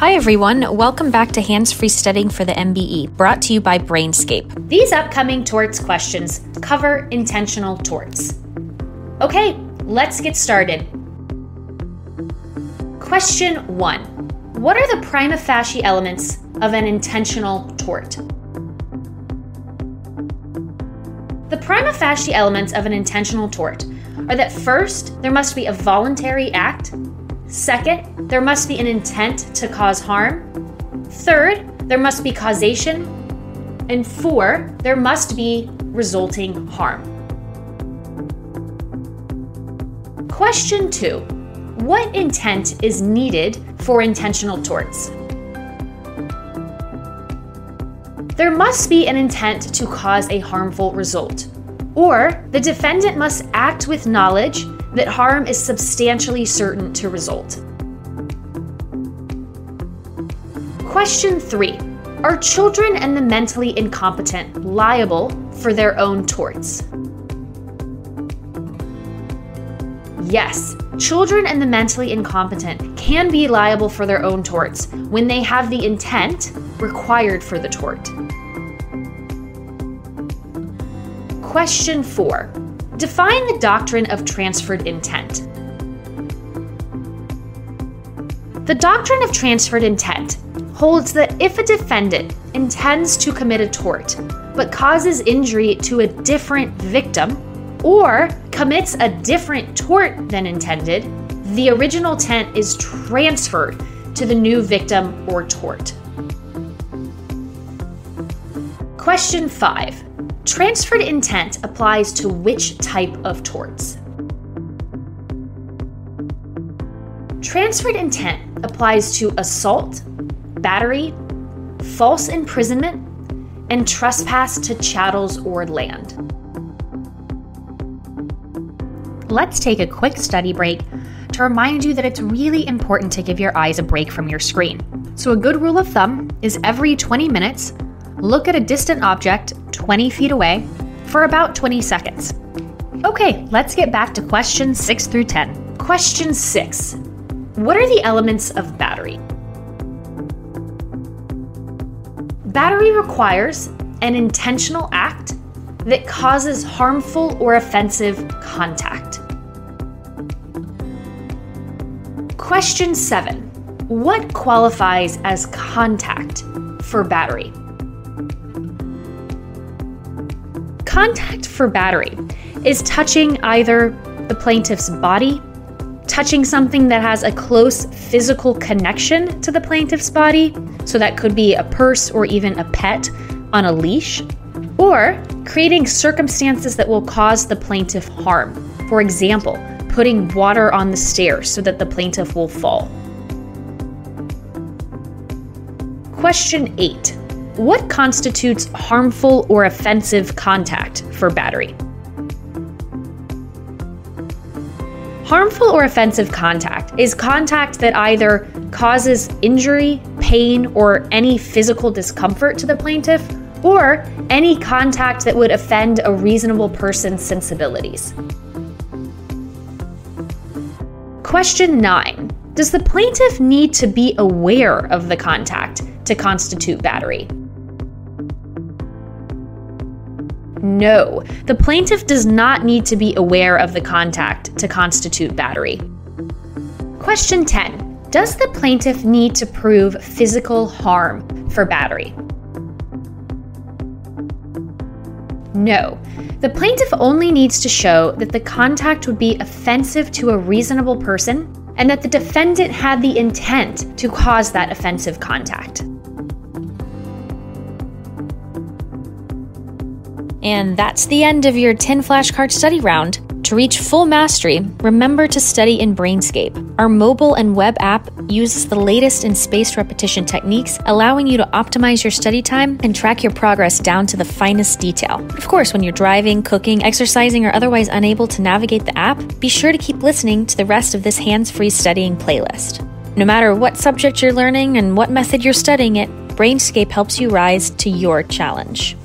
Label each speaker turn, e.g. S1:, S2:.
S1: Hi, everyone. Welcome back to Hands Free Studying for the MBE, brought to you by Brainscape.
S2: These upcoming torts questions cover intentional torts. Okay, let's get started. Question 1 What are the prima facie elements of an intentional tort? The prima facie elements of an intentional tort are that first, there must be a voluntary act, second, there must be an intent to cause harm, third, there must be causation, and four, there must be resulting harm. Question two What intent is needed for intentional torts? There must be an intent to cause a harmful result, or the defendant must act with knowledge that harm is substantially certain to result. Question three Are children and the mentally incompetent liable for their own torts? Yes, children and the mentally incompetent can be liable for their own torts when they have the intent required for the tort. Question 4. Define the doctrine of transferred intent. The doctrine of transferred intent holds that if a defendant intends to commit a tort but causes injury to a different victim or commits a different tort than intended, the original intent is transferred to the new victim or tort. Question 5. Transferred intent applies to which type of torts? Transferred intent applies to assault, battery, false imprisonment, and trespass to chattels or land. Let's take a quick study break to remind you that it's really important to give your eyes a break from your screen. So, a good rule of thumb is every 20 minutes, look at a distant object 20 feet away for about 20 seconds. Okay, let's get back to questions 6 through 10. Question 6 What are the elements of battery? Battery requires an intentional act that causes harmful or offensive contact. Question 7 What qualifies as contact for battery? Contact for battery is touching either the plaintiff's body, touching something that has a close physical connection to the plaintiff's body, so that could be a purse or even a pet on a leash, or creating circumstances that will cause the plaintiff harm. For example, putting water on the stairs so that the plaintiff will fall. Question 8 what constitutes harmful or offensive contact for battery? Harmful or offensive contact is contact that either causes injury, pain, or any physical discomfort to the plaintiff, or any contact that would offend a reasonable person's sensibilities. Question 9 Does the plaintiff need to be aware of the contact to constitute battery? No, the plaintiff does not need to be aware of the contact to constitute battery. Question 10 Does the plaintiff need to prove physical harm for battery? No. The plaintiff only needs to show that the contact would be offensive to a reasonable person and that the defendant had the intent to cause that offensive contact.
S1: And that's the end of your 10 flashcard study round. To reach full mastery, remember to study in Brainscape. Our mobile and web app uses the latest in spaced repetition techniques, allowing you to optimize your study time and track your progress down to the finest detail. Of course, when you're driving, cooking, exercising, or otherwise unable to navigate the app, be sure to keep listening to the rest of this hands free studying playlist. No matter what subject you're learning and what method you're studying it, Brainscape helps you rise to your challenge.